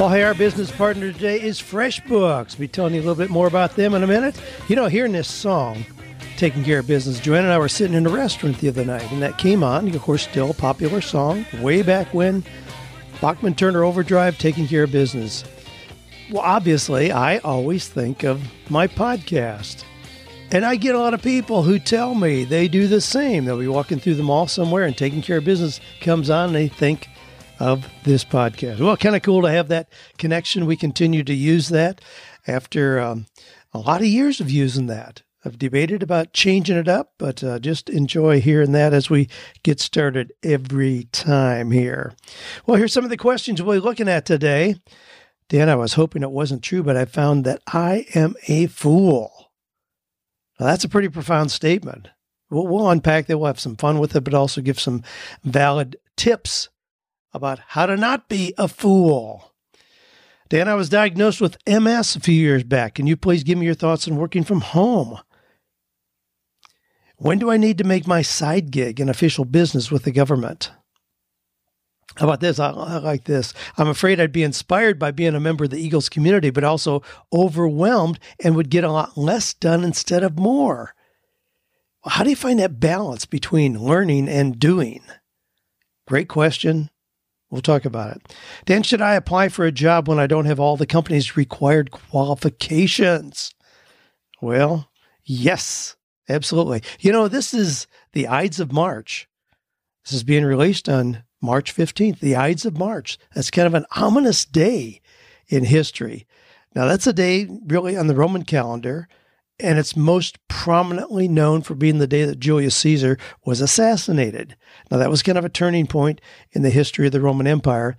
Well, hey, our business partner today is FreshBooks. I'll be telling you a little bit more about them in a minute. You know, hearing this song, Taking Care of Business, Joanna and I were sitting in a restaurant the other night, and that came on. Of course, still a popular song, way back when. Bachman Turner Overdrive, Taking Care of Business. Well, obviously, I always think of my podcast. And I get a lot of people who tell me they do the same. They'll be walking through the mall somewhere and taking care of business comes on and they think of this podcast. Well, kind of cool to have that connection. We continue to use that after um, a lot of years of using that. I've debated about changing it up, but uh, just enjoy hearing that as we get started every time here. Well, here's some of the questions we'll be looking at today. Dan, I was hoping it wasn't true, but I found that I am a fool. Now, that's a pretty profound statement. We'll, we'll unpack that. We'll have some fun with it, but also give some valid tips about how to not be a fool. Dan, I was diagnosed with MS a few years back. Can you please give me your thoughts on working from home? When do I need to make my side gig an official business with the government? How about this? I, I, like this. I'm afraid I'd be inspired by being a member of the Eagles community, but also overwhelmed and would get a lot less done instead of more. How do you find that balance between learning and doing? Great question. We'll talk about it. Dan, should I apply for a job when I don't have all the company's required qualifications? Well, yes, absolutely. You know, this is the Ides of March. This is being released on March 15th, the Ides of March. That's kind of an ominous day in history. Now, that's a day really on the Roman calendar and it's most prominently known for being the day that Julius Caesar was assassinated. Now, that was kind of a turning point in the history of the Roman Empire,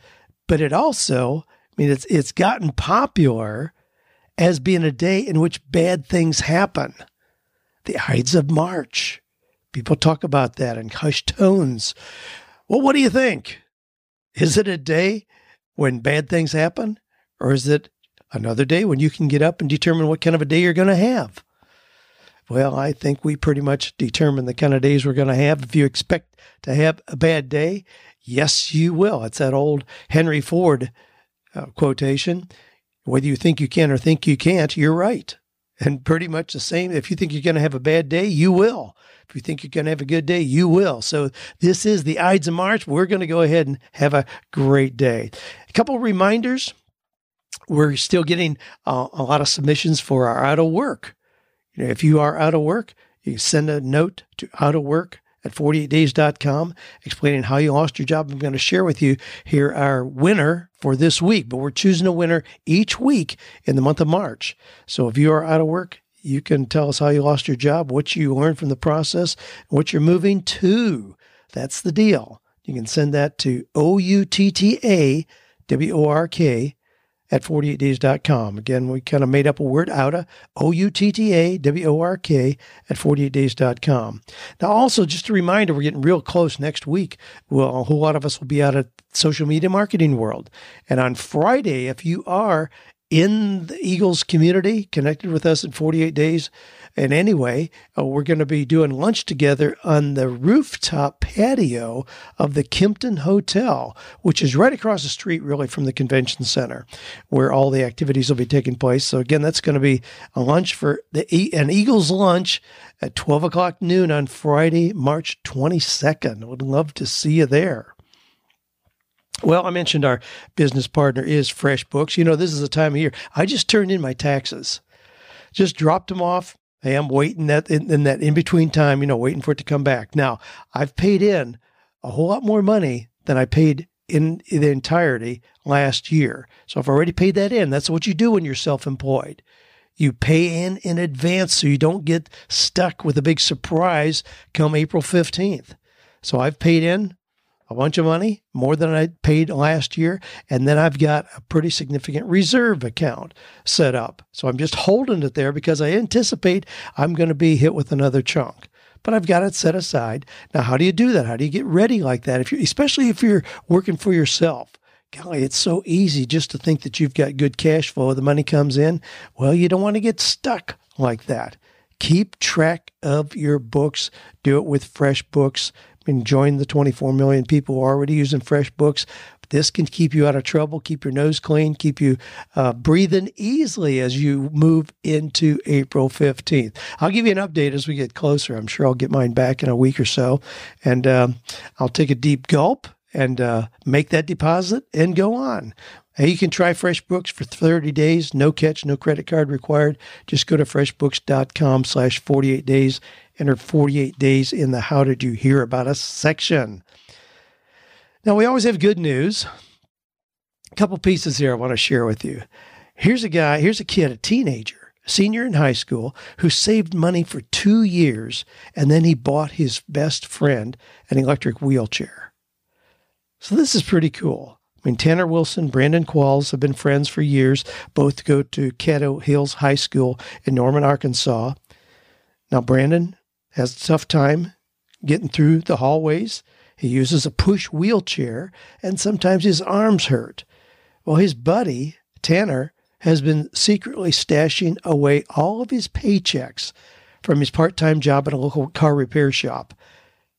but it also, I mean, it's, it's gotten popular as being a day in which bad things happen. The Ides of March. People talk about that in hushed tones. Well, what do you think? Is it a day when bad things happen? Or is it another day when you can get up and determine what kind of a day you're going to have? Well, I think we pretty much determine the kind of days we're going to have. If you expect to have a bad day, yes, you will. It's that old Henry Ford uh, quotation. Whether you think you can or think you can't, you're right. And pretty much the same. If you think you're going to have a bad day, you will. If you think you're going to have a good day, you will. So this is the Ides of March. We're going to go ahead and have a great day. A couple reminders. We're still getting uh, a lot of submissions for our of work know, if you are out of work, you send a note to out of work at 48days.com explaining how you lost your job. I'm going to share with you here our winner for this week, but we're choosing a winner each week in the month of March. So if you are out of work, you can tell us how you lost your job, what you learned from the process, what you're moving to. That's the deal. You can send that to O U T T A W O R K at 48days.com. Again, we kind of made up a word, outa, O U T T A W O R K, at 48days.com. Now, also, just a reminder, we're getting real close next week. Well, a whole lot of us will be out at social media marketing world. And on Friday, if you are in the Eagles community, connected with us in 48 days, and anyway, uh, we're going to be doing lunch together on the rooftop patio of the Kempton Hotel, which is right across the street, really, from the convention center, where all the activities will be taking place. So again, that's going to be a lunch for the an Eagles lunch at 12 o'clock noon on Friday, March 22nd. Would love to see you there. Well, I mentioned our business partner is FreshBooks. You know, this is the time of year. I just turned in my taxes, just dropped them off Hey, I'm waiting that in, in that in between time, you know, waiting for it to come back. Now, I've paid in a whole lot more money than I paid in the entirety last year. So I've already paid that in. That's what you do when you're self-employed. You pay in in advance so you don't get stuck with a big surprise come April 15th. So I've paid in a bunch of money, more than I paid last year. And then I've got a pretty significant reserve account set up. So I'm just holding it there because I anticipate I'm going to be hit with another chunk. But I've got it set aside. Now, how do you do that? How do you get ready like that? If you, especially if you're working for yourself, golly, it's so easy just to think that you've got good cash flow. The money comes in. Well, you don't want to get stuck like that. Keep track of your books. Do it with FreshBooks. I mean, join the 24 million people who are already using FreshBooks. This can keep you out of trouble, keep your nose clean, keep you uh, breathing easily as you move into April 15th. I'll give you an update as we get closer. I'm sure I'll get mine back in a week or so. And um, I'll take a deep gulp and uh, make that deposit and go on. You can try FreshBooks for 30 days, no catch, no credit card required. Just go to freshbooks.com slash 48 days, enter 48 days in the How Did You Hear About Us section. Now, we always have good news. A couple pieces here I want to share with you. Here's a guy, here's a kid, a teenager, senior in high school, who saved money for two years and then he bought his best friend an electric wheelchair. So this is pretty cool. I mean, Tanner Wilson, Brandon Qualls have been friends for years. Both go to Caddo Hills High School in Norman, Arkansas. Now, Brandon has a tough time getting through the hallways. He uses a push wheelchair, and sometimes his arms hurt. Well, his buddy, Tanner, has been secretly stashing away all of his paychecks from his part time job at a local car repair shop.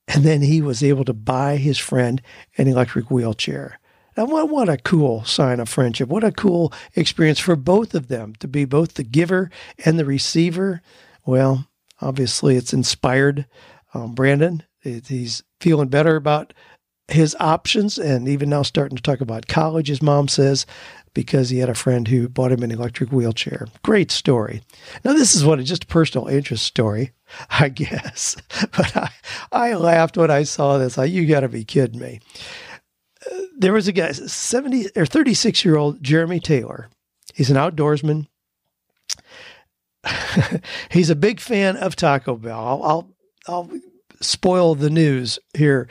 And then he was able to buy his friend an electric wheelchair. Now, what, what a cool sign of friendship. What a cool experience for both of them to be both the giver and the receiver. Well, obviously, it's inspired um, Brandon. It, he's feeling better about his options and even now starting to talk about college, his mom says, because he had a friend who bought him an electric wheelchair. Great story. Now, this is what a just a personal interest story, I guess. But I, I laughed when I saw this. I, you got to be kidding me there was a guy, 70 or 36 year old Jeremy Taylor. He's an outdoorsman. He's a big fan of Taco Bell. I'll, I'll, I'll spoil the news here.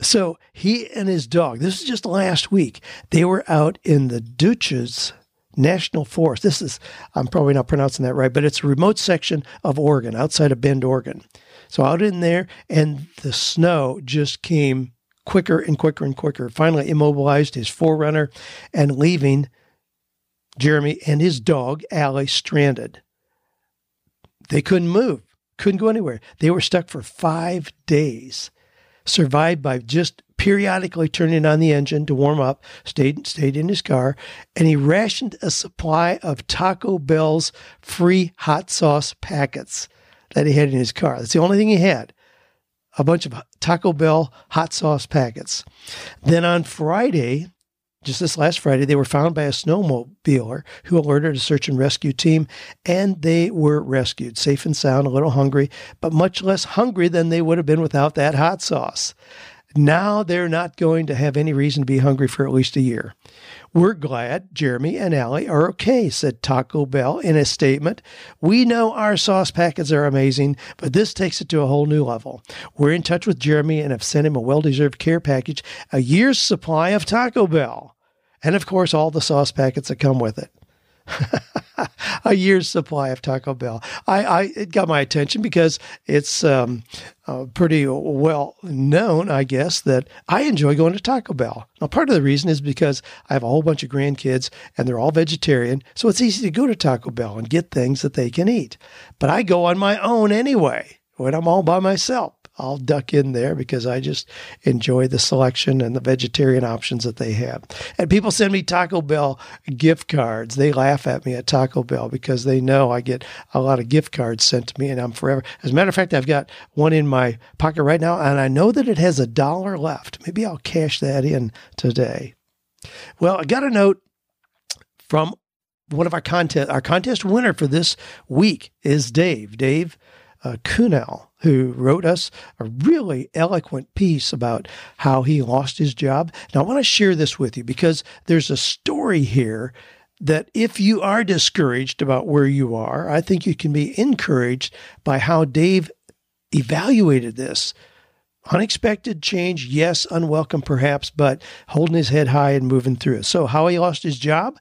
So he and his dog, this is just last week, they were out in the Dutchess National Forest. This is, I'm probably not pronouncing that right, but it's a remote section of Oregon, outside of Bend, Oregon. So out in there, and the snow just came quicker and quicker and quicker. Finally, immobilized his 4Runner and leaving Jeremy and his dog, Allie, stranded. They couldn't move, couldn't go anywhere. They were stuck for five days, survived by just periodically turning on the engine to warm up, stayed, stayed in his car, and he rationed a supply of Taco Bell's free hot sauce packets that he had in his car. That's the only thing he had a bunch of Taco Bell hot sauce packets. Then on Friday, just this last Friday, they were found by a snowmobiler who alerted a search and rescue team, and they were rescued safe and sound, a little hungry, but much less hungry than they would have been without that hot sauce. Now they're not going to have any reason to be hungry for at least a year. We're glad Jeremy and Allie are okay, said Taco Bell in a statement. We know our sauce packets are amazing, but this takes it to a whole new level. We're in touch with Jeremy and have sent him a well deserved care package, a year's supply of Taco Bell, and of course, all the sauce packets that come with it. a year's supply of Taco Bell. I, I it got my attention because it's um, uh, pretty well known, I guess, that I enjoy going to Taco Bell. Now, part of the reason is because I have a whole bunch of grandkids and they're all vegetarian, so it's easy to go to Taco Bell and get things that they can eat. But I go on my own anyway when I'm all by myself. I'll duck in there because I just enjoy the selection and the vegetarian options that they have. And people send me Taco Bell gift cards. They laugh at me at Taco Bell because they know I get a lot of gift cards sent to me and I'm forever. As a matter of fact, I've got one in my pocket right now and I know that it has a dollar left. Maybe I'll cash that in today. Well, I got a note from one of our contest our contest winner for this week is Dave. Dave uh, Kunal, who wrote us a really eloquent piece about how he lost his job. Now, I want to share this with you because there's a story here that if you are discouraged about where you are, I think you can be encouraged by how Dave evaluated this. Unexpected change, yes, unwelcome perhaps, but holding his head high and moving through it. So, how he lost his job?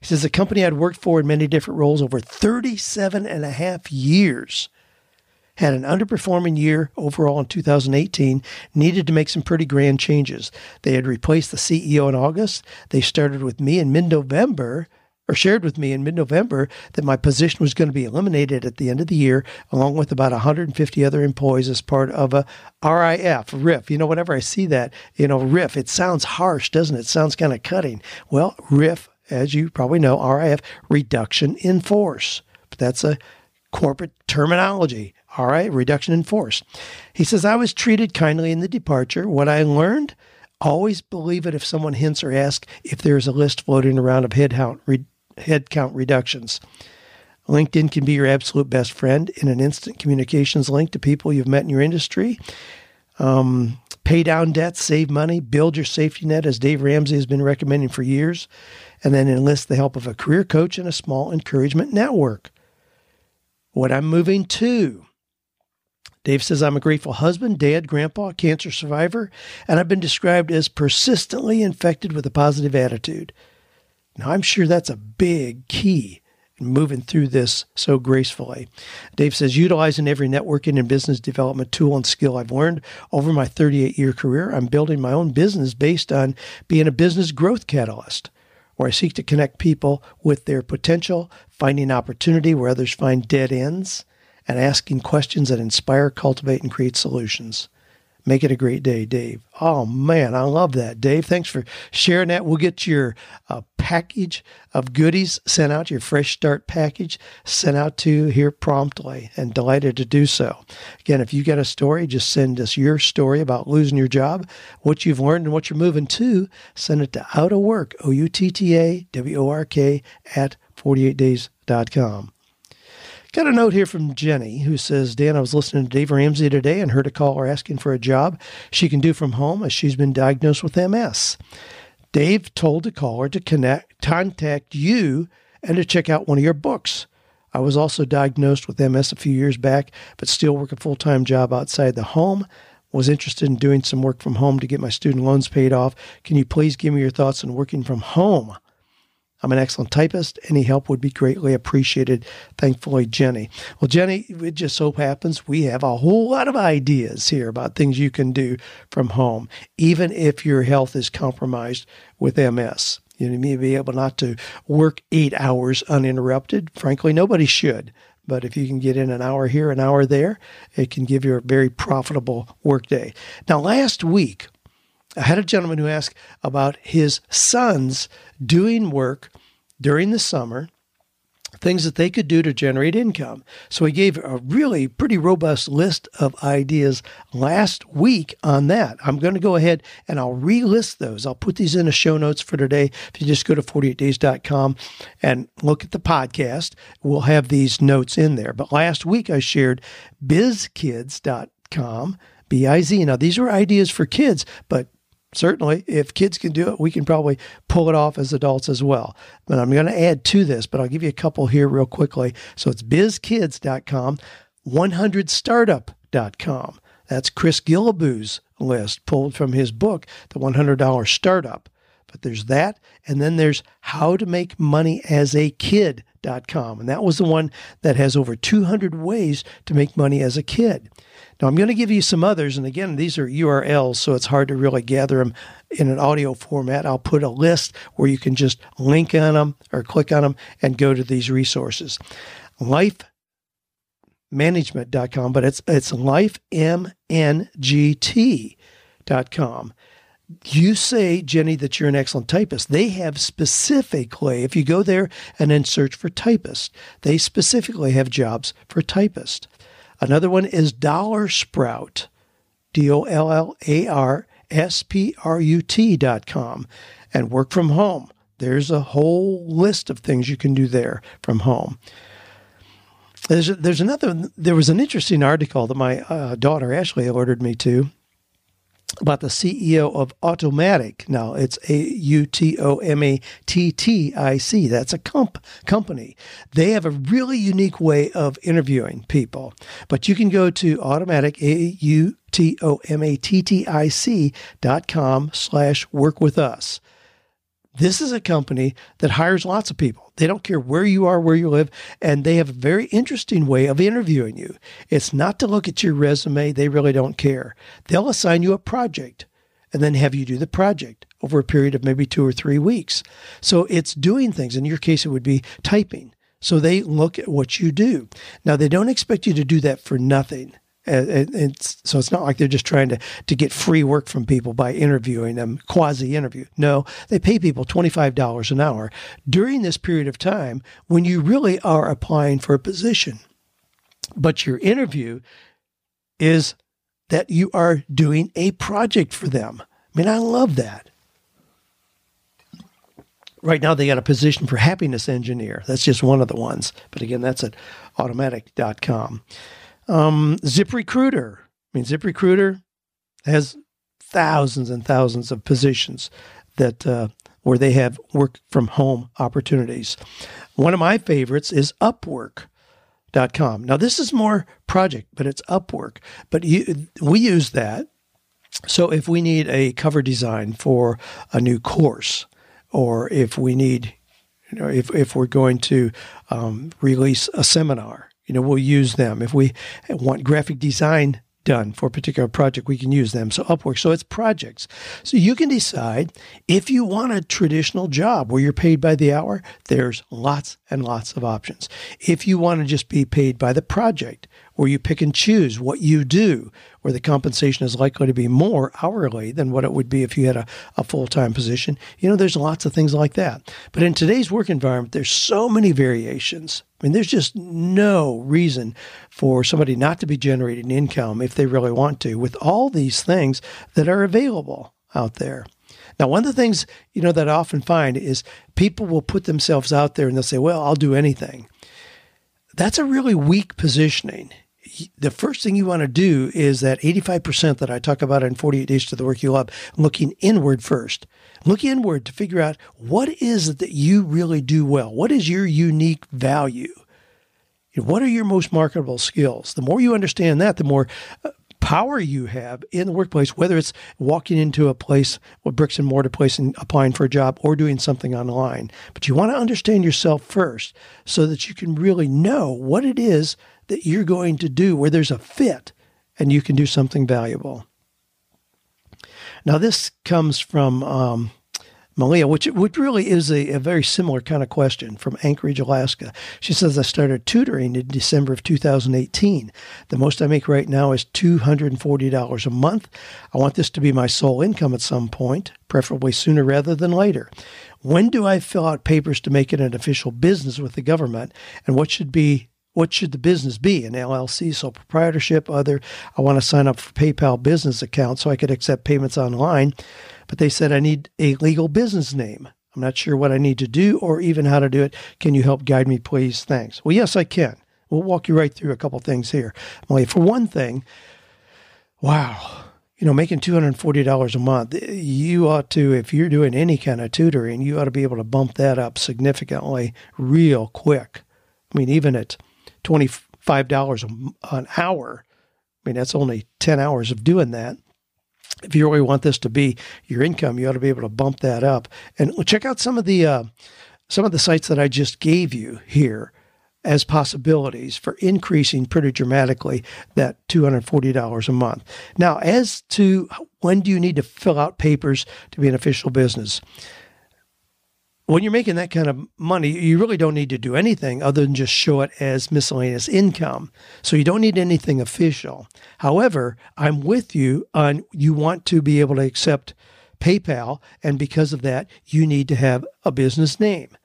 He says the company I'd worked for in many different roles over 37 and a half years had an underperforming year overall in 2018, needed to make some pretty grand changes. They had replaced the CEO in August. They started with me in mid November, or shared with me in mid November that my position was going to be eliminated at the end of the year, along with about 150 other employees as part of a RIF, RIF. You know, whenever I see that, you know, RIF, it sounds harsh, doesn't it? It sounds kind of cutting. Well, RIF, as you probably know, RIF, reduction in force. But that's a corporate terminology. All right, reduction in force. He says, I was treated kindly in the departure. What I learned, always believe it if someone hints or asks if there is a list floating around of headcount, re- headcount reductions. LinkedIn can be your absolute best friend in an instant communications link to people you've met in your industry. Um, pay down debts, save money, build your safety net, as Dave Ramsey has been recommending for years, and then enlist the help of a career coach and a small encouragement network. What I'm moving to Dave says, I'm a grateful husband, dad, grandpa, cancer survivor, and I've been described as persistently infected with a positive attitude. Now, I'm sure that's a big key in moving through this so gracefully. Dave says, utilizing every networking and business development tool and skill I've learned over my 38 year career, I'm building my own business based on being a business growth catalyst where I seek to connect people with their potential, finding opportunity where others find dead ends, and asking questions that inspire, cultivate, and create solutions. Make it a great day, Dave. Oh man, I love that, Dave. Thanks for sharing that. We'll get your uh, package of goodies sent out, your fresh start package sent out to you here promptly, and delighted to do so. Again, if you got a story, just send us your story about losing your job, what you've learned, and what you're moving to. Send it to out of work, O U T T A W O R K, at 48days.com. Got a note here from Jenny who says, Dan, I was listening to Dave Ramsey today and heard a caller asking for a job she can do from home as she's been diagnosed with MS. Dave told the caller to connect, contact you and to check out one of your books. I was also diagnosed with MS a few years back, but still work a full time job outside the home. Was interested in doing some work from home to get my student loans paid off. Can you please give me your thoughts on working from home? I'm an excellent typist. Any help would be greatly appreciated. Thankfully, Jenny. Well, Jenny, it just so happens we have a whole lot of ideas here about things you can do from home, even if your health is compromised with MS. You may be able not to work eight hours uninterrupted. Frankly, nobody should. But if you can get in an hour here, an hour there, it can give you a very profitable workday. Now, last week, I had a gentleman who asked about his sons doing work during the summer, things that they could do to generate income. So he gave a really pretty robust list of ideas last week on that. I'm going to go ahead and I'll relist those. I'll put these in the show notes for today. If you just go to 48days.com and look at the podcast, we'll have these notes in there. But last week I shared bizkids.com. B-I-Z. Now, these were ideas for kids, but certainly if kids can do it we can probably pull it off as adults as well. But i'm going to add to this but i'll give you a couple here real quickly. So it's bizkids.com 100startup.com that's chris guillebeau's list pulled from his book the $100 startup. But there's that and then there's how to make money as a kid.com and that was the one that has over 200 ways to make money as a kid now, I'm going to give you some others, and again, these are URLs, so it's hard to really gather them in an audio format. I'll put a list where you can just link on them or click on them and go to these resources. Lifemanagement.com, but it's it's lifemngt.com you say, Jenny, that you're an excellent typist. They have specifically, if you go there and then search for typist, they specifically have jobs for typist. Another one is Dollar Sprout, D O L L A R S P R U T dot com, and work from home. There's a whole list of things you can do there from home. There's, there's another, there was an interesting article that my uh, daughter Ashley alerted me to about the CEO of Automattic. Now it's A U T O M A T T I C. That's a comp company. They have a really unique way of interviewing people. But you can go to Automattic A U T O M A T T I C dot com slash work with us. This is a company that hires lots of people. They don't care where you are, where you live, and they have a very interesting way of interviewing you. It's not to look at your resume, they really don't care. They'll assign you a project and then have you do the project over a period of maybe two or three weeks. So it's doing things. In your case, it would be typing. So they look at what you do. Now, they don't expect you to do that for nothing. And, so it's not like they're just trying to, to get free work from people by interviewing them, quasi interview. No, they pay people $25 an hour during this period of time when you really are applying for a position. But your interview is that you are doing a project for them. I mean, I love that. Right now, they got a position for happiness engineer. That's just one of the ones. But again, that's at automattic.com. Um, ZipRecruiter. I mean, ZipRecruiter has thousands and thousands of positions that uh, where they have work from home opportunities. One of my favorites is Upwork.com. Now, this is more project, but it's Upwork. But you, we use that. So if we need a cover design for a new course, or if we need, you know, if, if we're going to um, release a seminar, you know, we'll use them. If we want graphic design done for a particular project, we can use them. So Upwork. So it's projects. So you can decide if you want a traditional job where you're paid by the hour, there's lots and lots of options. If you want to just be paid by the project, where you pick and choose what you do, where the compensation is likely to be more hourly than what it would be if you had a, a full time position. You know, there's lots of things like that. But in today's work environment, there's so many variations. I mean, there's just no reason for somebody not to be generating income if they really want to with all these things that are available out there. Now, one of the things, you know, that I often find is people will put themselves out there and they'll say, well, I'll do anything. That's a really weak positioning the first thing you want to do is that 85% that I talk about in 48 Days to the Work You Love, looking inward first. Look inward to figure out what is it that you really do well? What is your unique value? What are your most marketable skills? The more you understand that, the more uh, power you have in the workplace, whether it's walking into a place, a bricks and mortar place and applying for a job or doing something online. But you want to understand yourself first so that you can really know what it is that you're going to do where there's a fit and you can do something valuable. Now, this comes from um, Malia, which, which really is a, a, very similar kind of question from Anchorage, Alaska. She says, I started tutoring in December of 2018. The most I make right now is $240 a month. I want this to be my sole income at some point, preferably sooner rather than later. When do I fill out papers to make it an official business with the government? And what should be what should the business be? An LLC, sole proprietorship, other. I want to sign up for PayPal business account so I could accept payments online. But they said I need a legal business name. I'm not sure what I need to do or even how to do it. Can you help guide me, please? Thanks. Well, yes, I can. We'll walk you right through a couple things here. Well, for one thing, wow, you know, making $240 a month, you ought to, if you're doing any kind of tutoring, you ought to be able to bump that up significantly real quick. I mean, even at $25 an hour. I mean, that's only 10 hours of doing that. If you really want this to be your income, you ought to be able to bump that up. And check out some of the uh, some of the sites that I just gave you here as possibilities for increasing pretty dramatically that $240 a month. Now, as to when do you need to fill out papers to be an official business? When you're making that kind of money, you really don't need to do anything other than just show it as miscellaneous income. So you don't need anything official. However, I'm with you on you want to be able to accept PayPal, and because of that, you need to have a business name.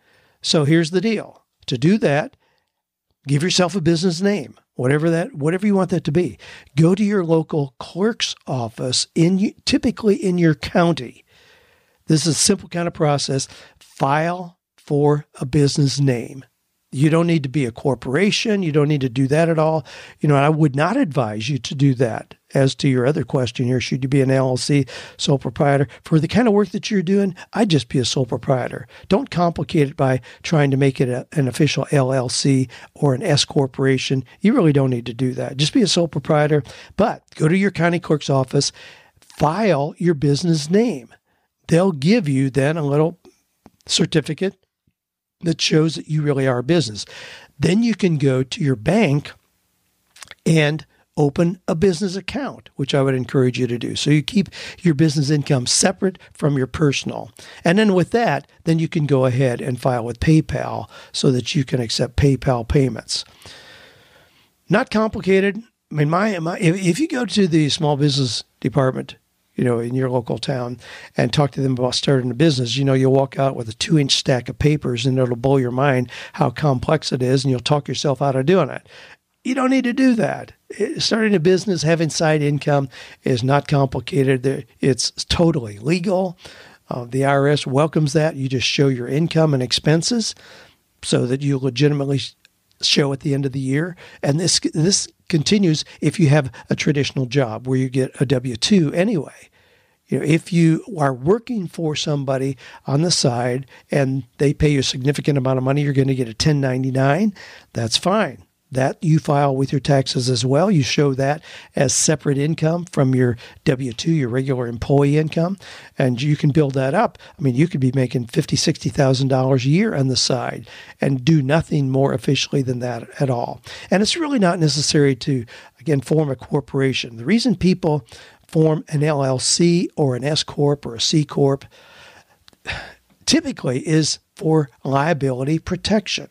So here's the deal. To do that, give yourself a business name whatever that whatever you want that to be go to your local clerk's office in typically in your county this is a simple kind of process file for a business name. You don't need to be a corporation. You don't need to do that at all. You know, I would not advise you to do that. As to your other question here, should you be an LLC sole proprietor? For the kind of work that you're doing, I'd just be a sole proprietor. Don't complicate it by trying to make it a, an official LLC or an S corporation. You really don't need to do that. Just be a sole proprietor, but go to your county clerk's office, file your business name. They'll give you then a little certificate that shows that you really are a business. Then you can go to your bank and open a business account, which I would encourage you to do. So you keep your business income separate from your personal. And then with that, then you can go ahead and file with PayPal so that you can accept PayPal payments. Not complicated. I mean, my, my if you go to the small business department you know, in your local town and talk to them about starting a business, you know, you'll walk out with a two inch stack of papers and it'll blow your mind how complex it is and you'll talk yourself out of doing it. You don't need to do that. Starting a business, having side income is not complicated. It's totally legal. Uh, the IRS welcomes that. You just show your income and expenses so that you legitimately show at the end of the year. And this this continues if you have a traditional job where you get a W 2 anyway. You know, if you are working for somebody on the side and they pay you a significant amount of money, you're going to get a 1099. That's fine that you file with your taxes as well. You show that as separate income from your W 2, your regular employee income, and you can build that up. I mean, you could be making $50,000, $60,000 a year on the side and do nothing more officially than that at all. And it's really not necessary to, again, form a corporation. The reason people form an LLC or an S Corp or a C Corp typically is for liability protection.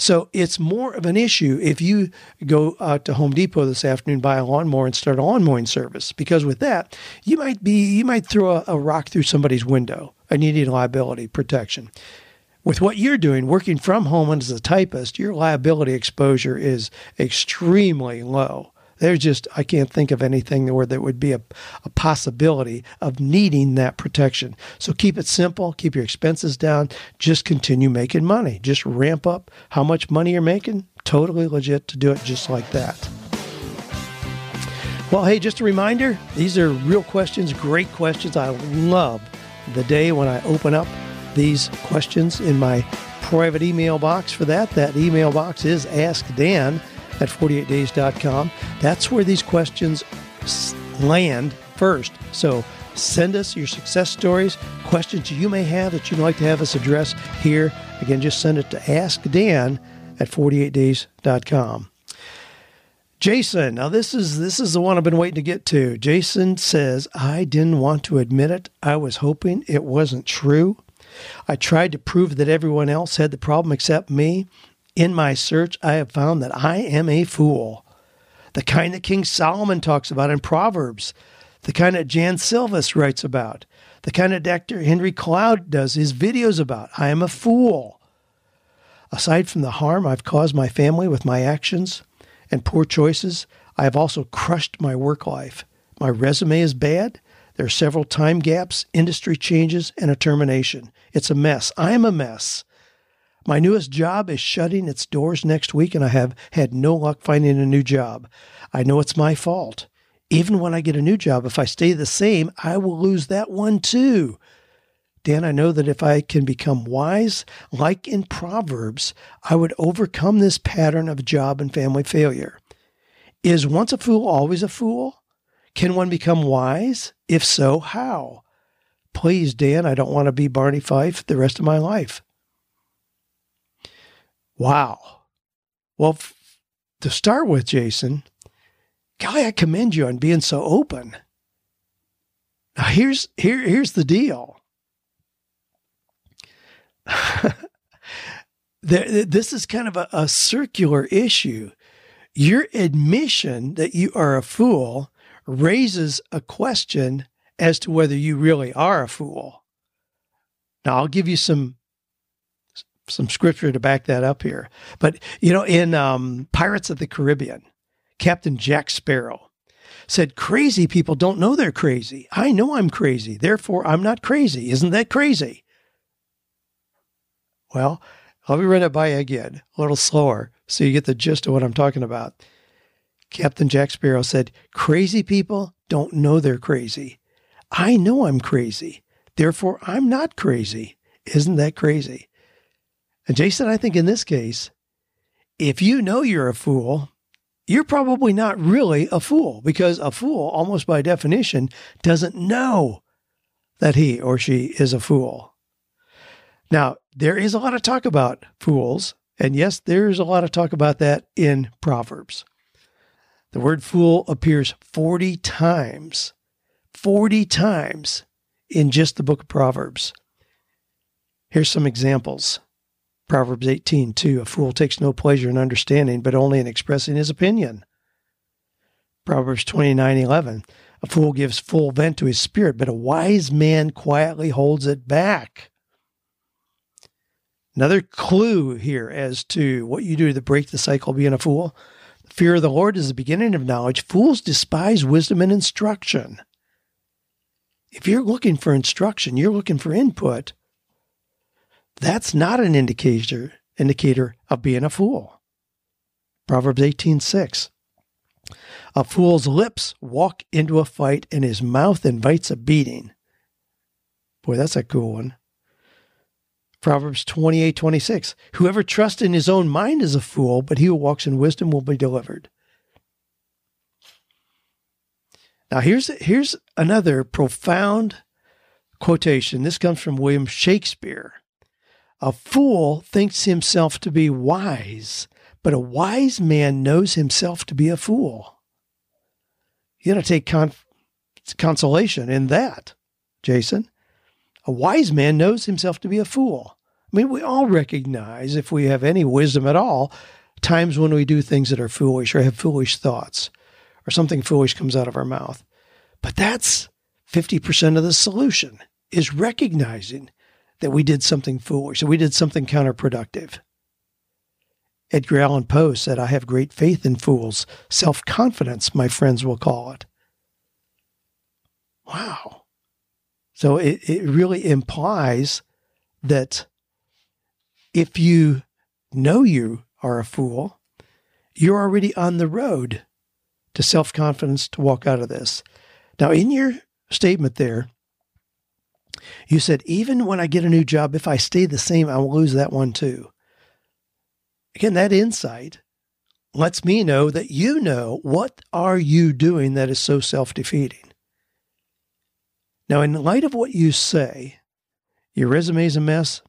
So it's more of an issue if you go out to Home Depot this afternoon, buy a lawnmower, and start a lawn mowing service. Because with that, you might be you might throw a, a rock through somebody's window, and you need liability protection. With what you're doing, working from home as a typist, your liability exposure is extremely low. There's just, I can't think of anything where there would be a, a possibility of needing that protection. So keep it simple, keep your expenses down, just continue making money. Just ramp up how much money you're making. Totally legit to do it just like that. Well, hey, just a reminder these are real questions, great questions. I love the day when I open up these questions in my private email box for that. That email box is Ask Dan at 48days.com. That's where these questions land first. So send us your success stories, questions you may have that you'd like to have us address here. Again, just send it to askdan at 48days.com. Jason, now this is this is the one I've been waiting to get to. Jason says, "I didn't want to admit it. I was hoping it wasn't true. I tried to prove that everyone else had the problem except me. In my search, I have found that I am a fool. The kind that King Solomon talks about in Proverbs, the kind that Jan Silvious writes about, the kind that Dr. Henry Cloud does his videos about. I am a fool. Aside from the harm I've caused my family with my actions and poor choices, I have also crushed my work life. My resume is bad. There are several time gaps, industry changes, and a termination. It's a mess. I am a mess. My newest job is shutting its doors next week, and I have had no luck finding a new job. I know it's my fault. Even when I get a new job, if I stay the same, I will lose that one too. Dan, I know that if I can become wise, like in Proverbs, I would overcome this pattern of job and family failure. Is once a fool always a fool? Can one become wise? If so, how? Please, Dan, I don't want to be Barney Fife the rest of my life. Wow. Well, f- to start with, Jason, golly, I commend you on being so open. Now, here's here here's the deal. this is kind of a, a circular issue. Your admission that you are a fool raises a question as to whether you really are a fool. Now, I'll give you some some scripture to back that up here. But you know, in um, Pirates of the Caribbean, Captain Jack Sparrow said, "Crazy people don't know they're crazy. I know I'm crazy, therefore I'm not crazy. Isn't that crazy?" Well, Let me run it by again, a little slower, so you get the gist of what I'm talking about. Captain Jack Sparrow said, Crazy people don't know they're crazy. I know I'm crazy. Therefore, I'm not crazy. Isn't that crazy? And Jason, I think in this case, if you know you're a fool, you're probably not really a fool because a fool, almost by definition, doesn't know that he or she is a fool. Now, there is a lot of talk about fools. And yes, there's a lot of talk about that in Proverbs. The word fool appears 40 times, 40 times in just the book of Proverbs. Here's some examples. Proverbs 18, 2. A fool takes no pleasure in understanding, but only in expressing his opinion. Proverbs 29, 11. A fool gives full vent to his spirit, but a wise man quietly holds it back. Another clue here as to what you do to break the cycle of being a fool. The fear of the Lord is the beginning of knowledge. Fools despise wisdom and instruction. If you're looking for instruction, you're looking for input, that's not an indicator indicator of being a fool. Proverbs 18:6. A fool's lips walk into a fight and his mouth invites a beating. Boy, that's a cool one. Proverbs 28 26. Whoever trusts in his own mind is a fool, but he who walks in wisdom will be delivered. Now, here's, here's another profound quotation. This comes from William Shakespeare. A fool thinks himself to be wise, but a wise man knows himself to be a fool. You got to take con- consolation in that, Jason. A wise man knows himself to be a fool. I mean, we all recognize, if we have any wisdom at all, times when we do things that are foolish or have foolish thoughts or something foolish comes out of our mouth. But that's 50% of the solution is recognizing that we did something foolish, that we did something counterproductive. Edgar Allan Poe said, I have great faith in fools. Self confidence, my friends will call it. Wow. So it, it really implies that if you know you are a fool, you're already on the road to self confidence to walk out of this. Now, in your statement there, you said, even when I get a new job, if I stay the same, I will lose that one too. Again, that insight lets me know that you know what are you doing that is so self-defeating. Now, in light of what you say, your resume is a mess,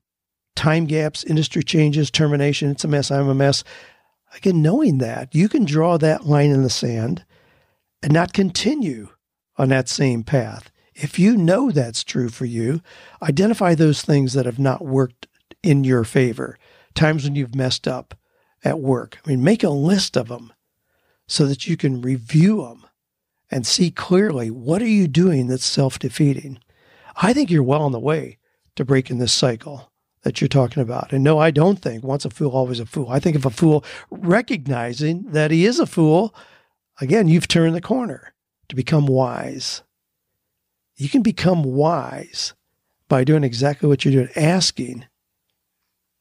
time gaps, industry changes, termination, it's a mess, I'm a mess. Again, knowing that, you can draw that line in the sand and not continue on that same path. If you know that's true for you, identify those things that have not worked in your favor, times when you've messed up at work. I mean, make a list of them so that you can review them and see clearly what are you doing that's self-defeating. I think you're well on the way to breaking this cycle that you're talking about. And no, I don't think once a fool, always a fool. I think if a fool recognizing that he is a fool, again, you've turned the corner to become wise. You can become wise by doing exactly what you're doing, asking,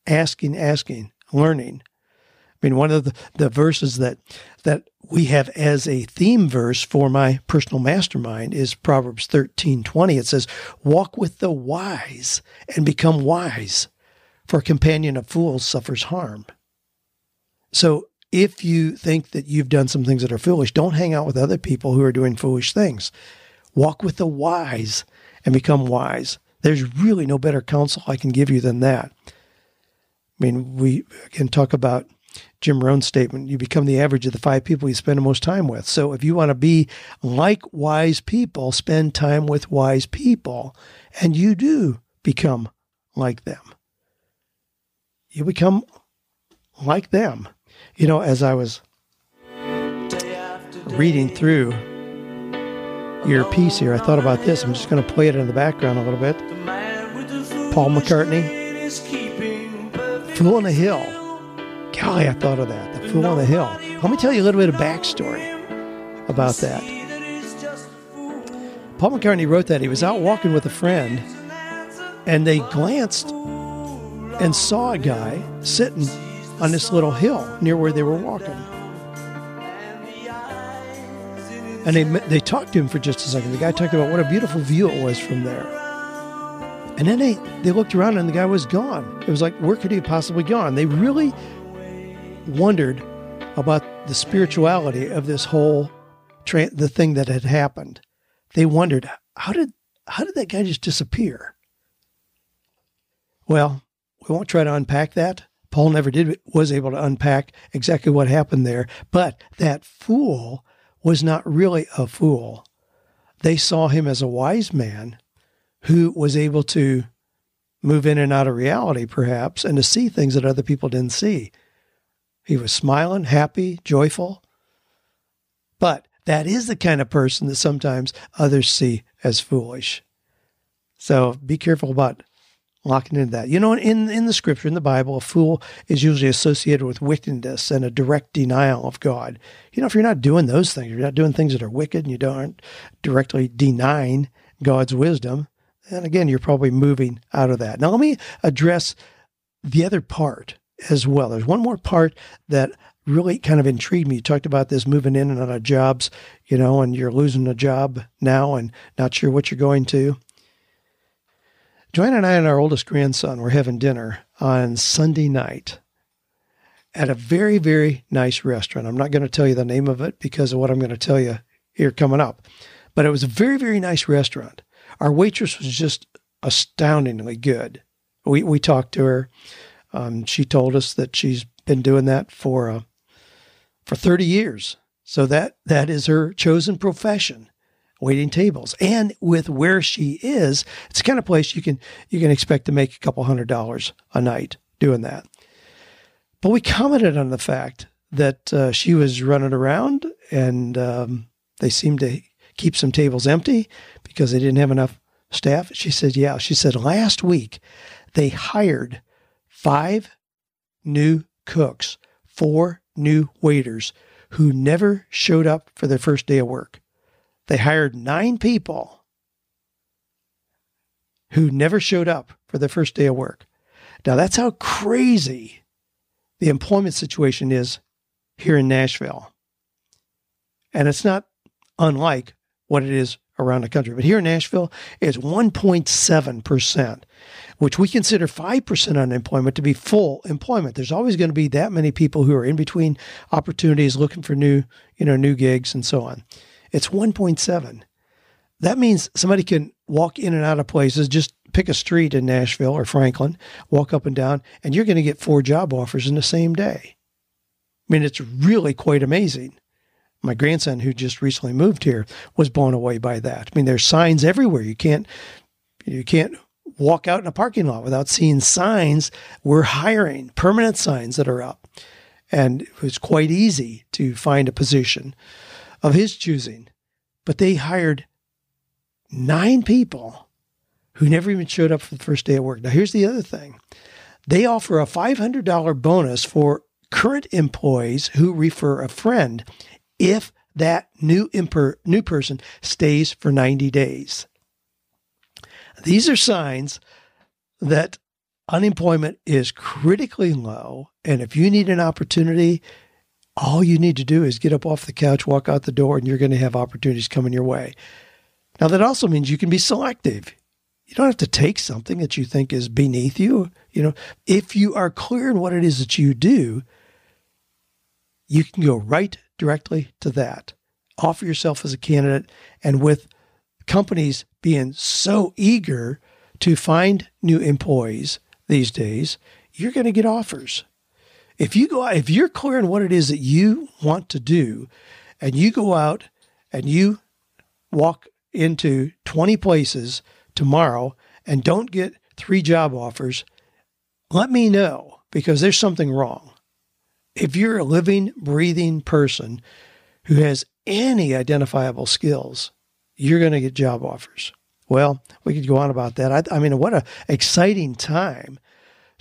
asking, asking, learning. I mean, one of the, the verses that that we have as a theme verse for my personal mastermind is Proverbs 13, 20. It says, Walk with the wise and become wise, for a companion of fools suffers harm. So if you think that you've done some things that are foolish, don't hang out with other people who are doing foolish things. Walk with the wise and become wise. There's really no better counsel I can give you than that. I mean, we can talk about Jim Rohn's statement you become the average of the five people you spend the most time with. So if you want to be like wise people, spend time with wise people, and you do become like them. You become like them. You know, as I was reading through your piece here, I thought about this. I'm just going to play it in the background a little bit. Paul McCartney, Fool on the Hill. Golly, I thought of that. The Fool on the Hill. Let me tell you a little bit of backstory about that. Paul McCartney wrote that. He was out walking with a friend, and they glanced and saw a guy sitting on this little hill near where they were walking. And they, they talked to him for just a second. The guy talked about what a beautiful view it was from there. And then they, they looked around and the guy was gone. It was like, where could he possibly gone? They really wondered about the spirituality of this whole tra- the thing that had happened. They wondered how did how did that guy just disappear? Well, we won't try to unpack that. Paul never did was able to unpack exactly what happened there, but that fool was not really a fool. They saw him as a wise man who was able to move in and out of reality, perhaps, and to see things that other people didn't see. He was smiling, happy, joyful. But that is the kind of person that sometimes others see as foolish. So be careful about locking into that. You know, in, in the scripture, in the Bible, a fool is usually associated with wickedness and a direct denial of God. You know, if you're not doing those things, you're not doing things that are wicked and you don't directly denying God's wisdom, and again, you're probably moving out of that. Now, let me address the other part as well. There's one more part that really kind of intrigued me. You talked about this moving in and out of jobs, you know, and you're losing a job now and not sure what you're going to. Joanne and I and our oldest grandson were having dinner on Sunday night at a very, very nice restaurant. I'm not going to tell you the name of it because of what I'm going to tell you here coming up. But it was a very, very nice restaurant. Our waitress was just astoundingly good. We, we talked to her. Um, she told us that she's been doing that for uh, for 30 years. So that that is her chosen profession waiting tables. And with where she is, it's the kind of place you can you can expect to make a couple hundred dollars a night doing that. But we commented on the fact that uh, she was running around and um, they seemed to keep some tables empty because they didn't have enough staff. She said, "Yeah." She said last week they hired five new cooks, four new waiters who never showed up for their first day of work. They hired nine people who never showed up for their first day of work. Now, that's how crazy the employment situation is here in Nashville. And it's not unlike what it is around the country. But here in Nashville, it's 1.7%, which we consider 5% unemployment to be full employment. There's always going to be that many people who are in between opportunities looking for new, you know, new gigs and so on. It's 1.7. That means somebody can walk in and out of places, just pick a street in Nashville or Franklin, walk up and down, and you're going to get four job offers in the same day. I mean, it's really quite amazing. My grandson, who just recently moved here, was blown away by that. I mean, there's signs everywhere. You can't, you can't walk out in a parking lot without seeing signs. We're hiring permanent signs that are up, and it was quite easy to find a position of his choosing. But they hired nine people who never even showed up for the first day of work. Now, here's the other thing they offer a $500 bonus for current employees who refer a friend if that new imper- new person stays for 90 days. These are signs that unemployment is critically low and if you need an opportunity all you need to do is get up off the couch, walk out the door, and you're going to have opportunities coming your way. Now, that also means you can be selective. You don't have to take something that you think is beneath you. You know, if you are clear in what it is that you do, you can go right directly to that. Offer yourself as a candidate. And with companies being so eager to find new employees these days, you're going to get offers. If you go out, if you're clear on what it is that you want to do, and you go out and you walk into 20 places tomorrow and don't get three job offers, let me know because there's something wrong. If you're a living, breathing person who has any identifiable skills, you're going to get job offers. Well, we could go on about that. I, I mean, what a exciting time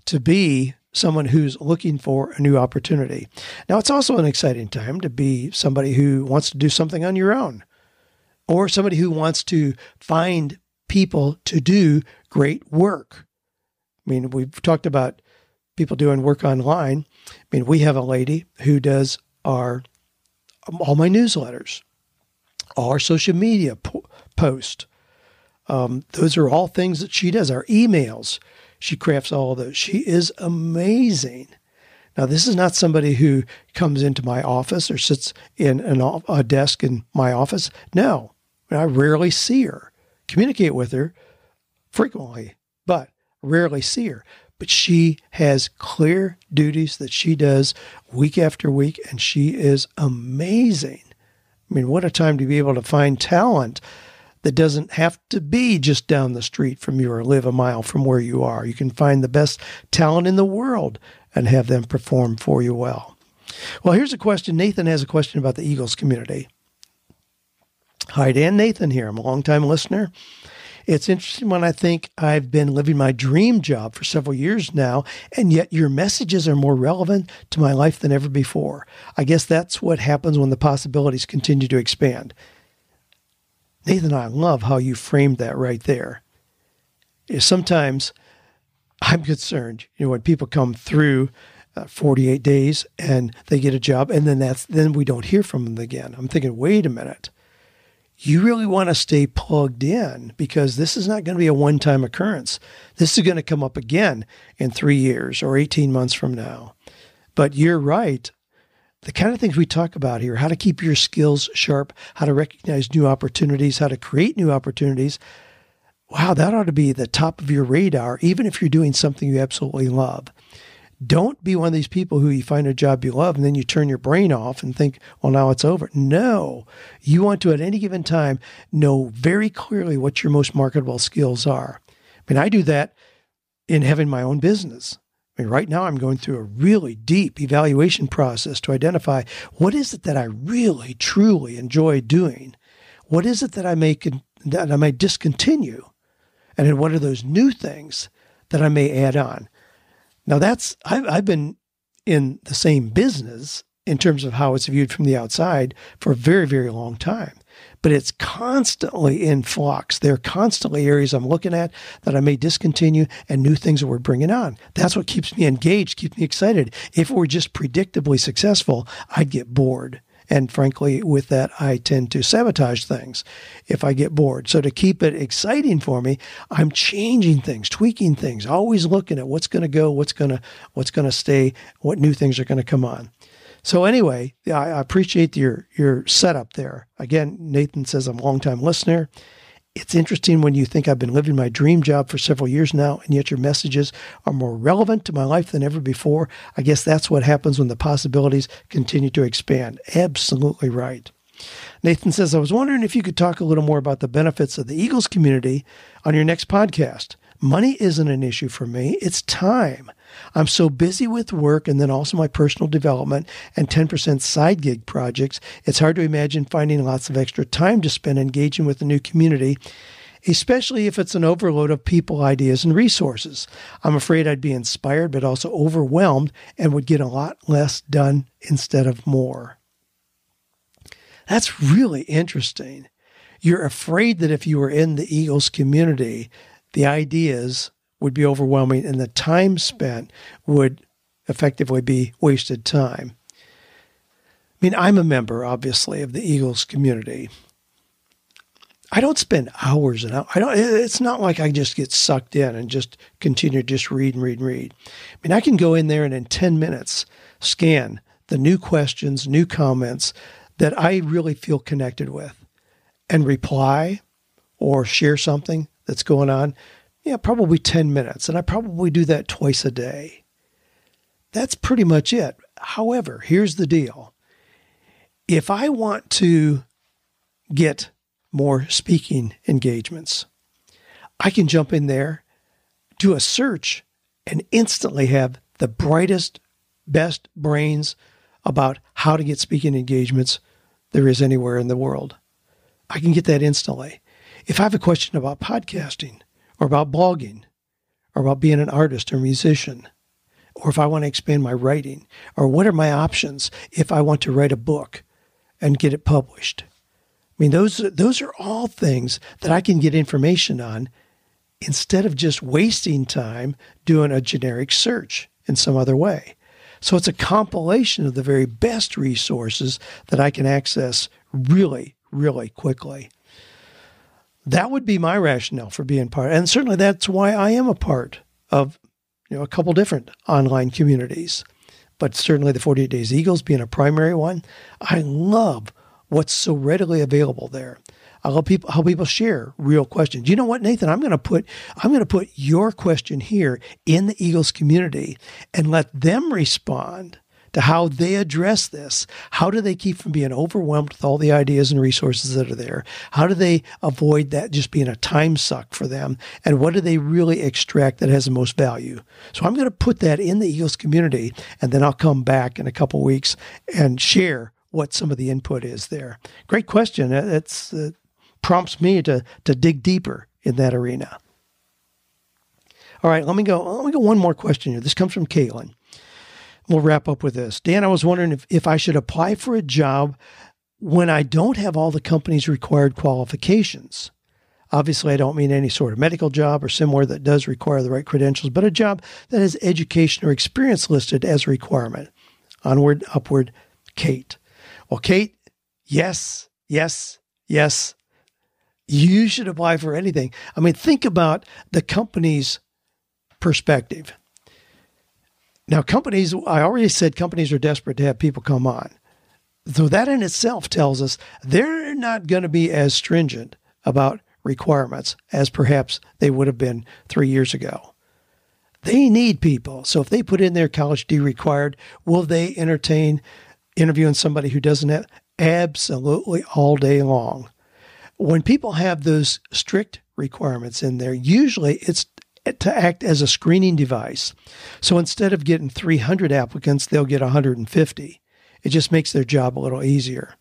to be someone who's looking for a new opportunity. Now, it's also an exciting time to be somebody who wants to do something on your own or somebody who wants to find people to do great work. I mean, we've talked about people doing work online. I mean, we have a lady who does our all my newsletters, all our social media po- posts. Um, those are all things that she does. Our emails, she crafts all those. She is amazing. Now, this is not somebody who comes into my office or sits in an, a desk in my office. No, I rarely see her. Communicate with her frequently, but rarely see her. But she has clear duties that she does week after week, and she is amazing. I mean, what a time to be able to find talent that doesn't have to be just down the street from you or live a mile from where you are. You can find the best talent in the world and have them perform for you well. Well, here's a question. Nathan has a question about the Eagles community. Hi, Dan. Nathan here. I'm a longtime listener. It's interesting when I think I've been living my dream job for several years now, and yet your messages are more relevant to my life than ever before. I guess that's what happens when the possibilities continue to expand. Nathan, I love how you framed that right there. Sometimes I'm concerned, you know, when people come through uh, 48 days and they get a job and then that's then we don't hear from them again. I'm thinking, wait a minute. You really want to stay plugged in because this is not going to be a one time occurrence. This is going to come up again in three years or 18 months from now. But you're right the kind of things we talk about here how to keep your skills sharp, how to recognize new opportunities, how to create new opportunities. Wow, that ought to be the top of your radar, even if you're doing something you absolutely love. Don't be one of these people who you find a job you love and then you turn your brain off and think, well, now it's over. No, you want to, at any given time, know very clearly what your most marketable skills are. I mean, I do that in having my own business. Mean, right now I'm going through a really deep evaluation process to identify what is it that I really truly enjoy doing. What is it that I may con- that I may discontinue, and then what are those new things that I may add on? Now that's I've, I've been in the same business in terms of how it's viewed from the outside for a very very long time but it's constantly in flux. There are constantly areas I'm looking at that I may discontinue and new things that we're bringing on. That's what keeps me engaged, keeps me excited. If we're just predictably successful, I'd get bored. And frankly, with that, I tend to sabotage things if I get bored. So to keep it exciting for me, I'm changing things, tweaking things, always looking at what's going to go, what's going to, what's going to stay, what new things are going to come on. So anyway, I appreciate your your setup there. Again, Nathan says I'm a longtime listener. It's interesting when you think I've been living my dream job for several years now, and yet your messages are more relevant to my life than ever before. I guess that's what happens when the possibilities continue to expand. Absolutely right. Nathan says, I was wondering if you could talk a little more about the benefits of the Eagles community on your next podcast. Money isn't an issue for me, it's time. I'm so busy with work and then also my personal development and 10% side gig projects, it's hard to imagine finding lots of extra time to spend engaging with the new community, especially if it's an overload of people, ideas, and resources. I'm afraid I'd be inspired but also overwhelmed and would get a lot less done instead of more. That's really interesting. You're afraid that if you were in the Eagles community, the ideas would be overwhelming and the time spent would effectively be wasted time. I mean, I'm a member, obviously, of the Eagles community. I don't spend hours and hours. I don't. It's not like I just get sucked in and just continue to just read and read and read. I mean, I can go in there and in ten minutes scan the new questions, new comments that I really feel connected with, and reply or share something that's going on yeah, probably 10 minutes. And I probably do that twice a day. That's pretty much it. However, here's the deal if I want to get more speaking engagements, I can jump in there, do a search, and instantly have the brightest, best brains about how to get speaking engagements there is anywhere in the world. I can get that instantly. If I have a question about podcasting, or about blogging or about being an artist or musician or if I want to expand my writing or what are my options if I want to write a book and get it published. I mean those those are all things that I can get information on instead of just wasting time doing a generic search in some other way. So it's a compilation of the very best resources that I can access really, really quickly. That would be my rationale for being part. And certainly that's why I am a part of you know a couple different online communities. But certainly the 48 Days Eagles being a primary one, I love what's so readily available there. I love people how people share real questions. You know what, Nathan? I'm going to put I'm going to put your question here in the Eagles community and let them respond to how they address this. How do they keep from being overwhelmed with all the ideas and resources that are there? How do they avoid that just being a time suck for them? And what do they really extract that has the most value? So I'm going to put that in the Eagles community, and then I'll come back in a couple weeks and share what some of the input is there. Great question. It's uh, prompts me to to dig deeper in that arena. All right, let me go. Let me go one more question here. This comes from Caitlin. We'll wrap up with this. Dan, I was wondering if, if I should apply for a job when I don't have all the company's required qualifications. Obviously, I don't mean any sort of medical job or similar that does require the right credentials, but a job that has education or experience listed as a requirement. Onward, upward, Kate. Well, Kate, yes, yes, yes, you should apply for anything. I mean, think about the company's perspective. Now, companies, I already said companies are desperate to have people come on. So that in itself tells us they're not going to be as stringent about requirements as perhaps they would have been three years ago. They need people. So if they put in their college D required, will they entertain interviewing somebody who doesn't have? Absolutely all day long when people have those strict requirements in there, usually it's to act as a screening device. So instead of getting 300 applicants, they'll get 150. It just makes their job a little easier.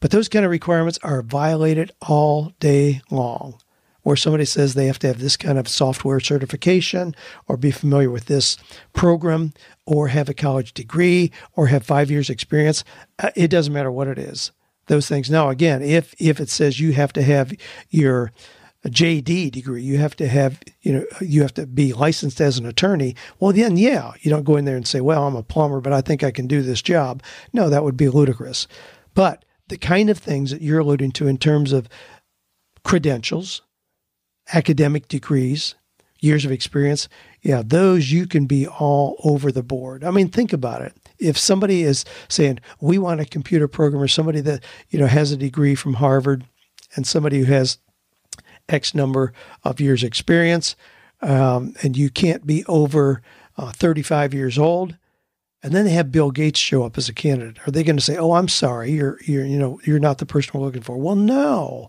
But those kind of requirements are violated all day long. Where somebody says they have to have this kind of software certification or be familiar with this program or have a college degree or have five years experience. Uh, it doesn't matter what it is those things. Now, again, if if it says you have to have your JD degree, you have to have you know you have to be licensed as an attorney. Well, then yeah, you don't go in there and say, well, I'm a plumber, but I think I can do this job. No, that would be ludicrous. But the kind of things that you're alluding to in terms of credentials, academic degrees, years of experience, yeah, those you can be all over the board. I mean, think about it if somebody is saying we want a computer programmer, somebody that you know has a degree from Harvard, and somebody who has X number of years experience, um, and you can't be over uh, 35 years old, and then they have Bill Gates show up as a candidate, are they going to say, "Oh, I'm sorry, you're you're you know you're not the person we're looking for"? Well, no.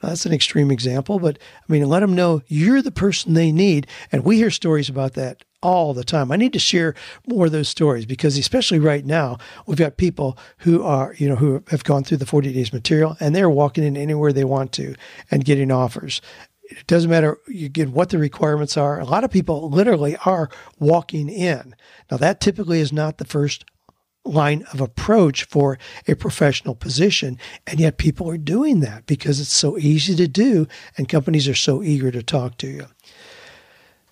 That's an extreme example, but I mean, let them know you're the person they need. And we hear stories about that all the time. I need to share more of those stories because especially right now, we've got people who are, you know, who have gone through the 40 days material and they're walking in anywhere they want to and getting offers. It doesn't matter you get what the requirements are. A lot of people literally are walking in. Now that typically is not the first line of approach for a professional position. And yet people are doing that because it's so easy to do and companies are so eager to talk to you.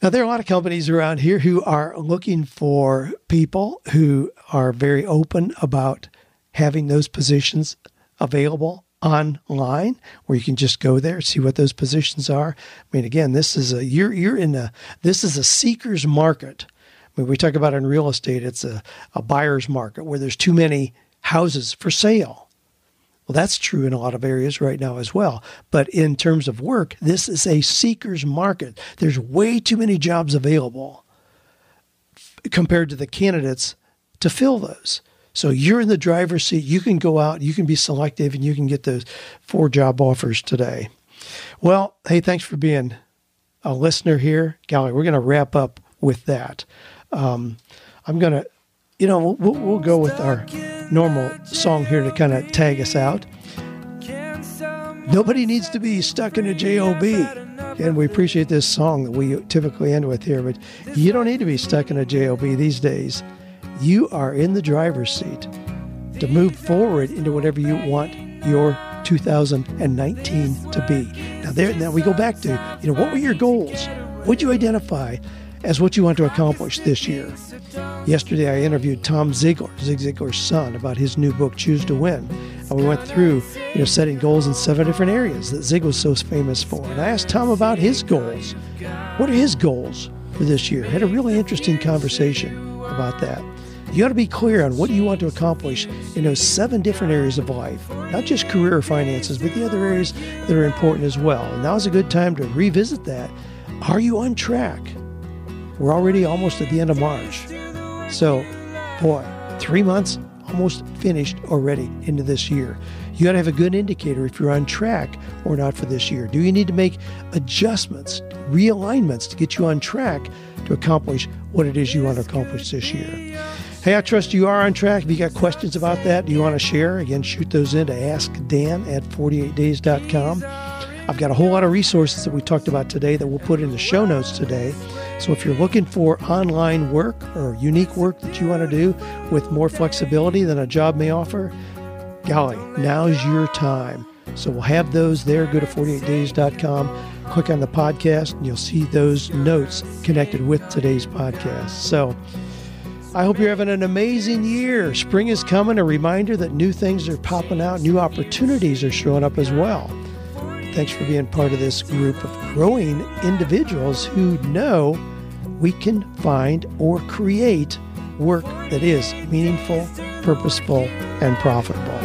Now, there are a lot of companies around here who are looking for people who are very open about having those positions available online where you can just go there see what those positions are. I mean again this is a you're you're in a this is a seeker's market. When we talk about in real estate it's a, a buyer's market where there's too many houses for sale well, that's true in a lot of areas right now as well. But in terms of work, this is a seeker's market. There's way too many jobs available compared to the candidates to fill those. So you're in the driver's seat. You can go out, you can be selective, and you can get those four job offers today. Well, hey, thanks for being a listener here. Golly, we're going to wrap up with that. Um, I'm going to, you know, we'll, we'll go with our normal song here to kind of tag us out. Nobody needs to be stuck in a JOB. And we appreciate this song that we typically end with here, but you don't need to be stuck in a JOB these days. You are in the driver's seat to move forward into whatever you want your 2019 to be. Now there now we go back to, you know, what were your goals? Would you identify as what you want to accomplish this year. Yesterday, I interviewed Tom Ziglar, Zig Ziglar's son, about his new book, Choose to Win. And we went through, you know, setting goals in seven different areas that Zig was so famous for. And I asked Tom about his goals. What are his goals for this year? I had a really interesting conversation about that. You got to be clear on what you want to accomplish in those seven different areas of life, not just career or finances, but the other areas that are important as well. And is a good time to revisit that. Are you on track? We're already almost at the end of March. So, boy, three months almost finished already into this year. You got to have a good indicator if you're on track or not for this year. Do you need to make adjustments, realignments to get you on track to accomplish what it is you want to accomplish this year? Hey, I trust you are on track. If you got questions about that, do you want to share? Again, shoot those in to askdan at 48days.com. I've got a whole lot of resources that we talked about today that we'll put in the show notes today. So if you're looking for online work or unique work that you want to do with more flexibility than a job may offer, golly, now's your time. So we'll have those there. Go to 48days.com, click on the podcast, and you'll see those notes connected with today's podcast. So I hope you're having an amazing year. Spring is coming, a reminder that new things are popping out, new opportunities are showing up as well. Thanks for being part of this group of growing individuals who know we can find or create work that is meaningful, purposeful, and profitable.